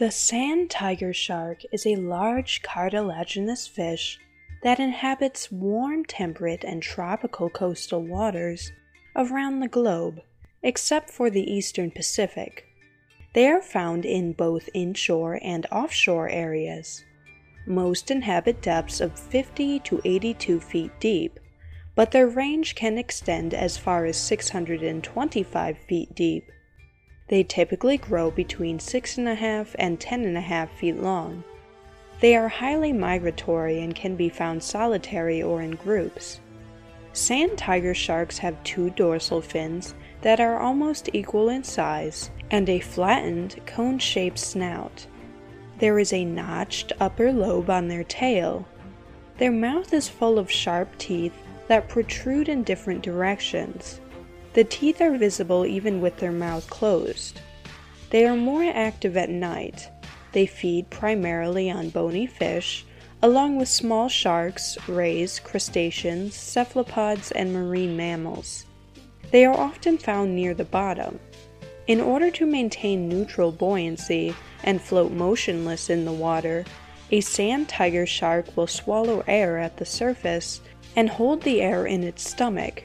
The sand tiger shark is a large cartilaginous fish that inhabits warm, temperate, and tropical coastal waters around the globe, except for the eastern Pacific. They are found in both inshore and offshore areas. Most inhabit depths of 50 to 82 feet deep, but their range can extend as far as 625 feet deep. They typically grow between 6.5 and 10.5 feet long. They are highly migratory and can be found solitary or in groups. Sand tiger sharks have two dorsal fins that are almost equal in size and a flattened, cone shaped snout. There is a notched upper lobe on their tail. Their mouth is full of sharp teeth that protrude in different directions. The teeth are visible even with their mouth closed. They are more active at night. They feed primarily on bony fish, along with small sharks, rays, crustaceans, cephalopods, and marine mammals. They are often found near the bottom. In order to maintain neutral buoyancy and float motionless in the water, a sand tiger shark will swallow air at the surface and hold the air in its stomach.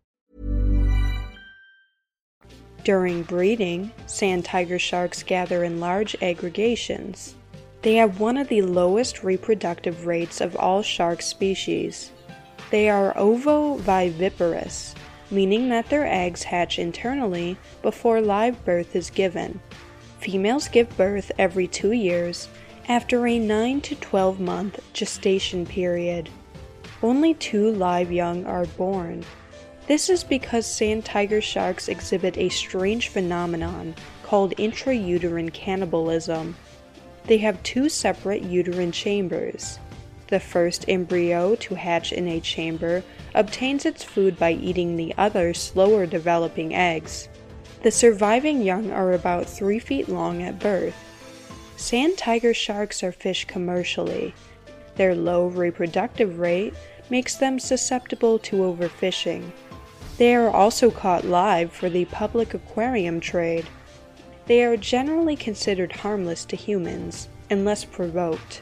During breeding, sand tiger sharks gather in large aggregations. They have one of the lowest reproductive rates of all shark species. They are ovoviviparous, meaning that their eggs hatch internally before live birth is given. Females give birth every two years after a 9 to 12 month gestation period. Only two live young are born. This is because sand tiger sharks exhibit a strange phenomenon called intrauterine cannibalism. They have two separate uterine chambers. The first embryo to hatch in a chamber obtains its food by eating the other slower developing eggs. The surviving young are about 3 feet long at birth. Sand tiger sharks are fished commercially. Their low reproductive rate makes them susceptible to overfishing. They are also caught live for the public aquarium trade. They are generally considered harmless to humans, unless provoked.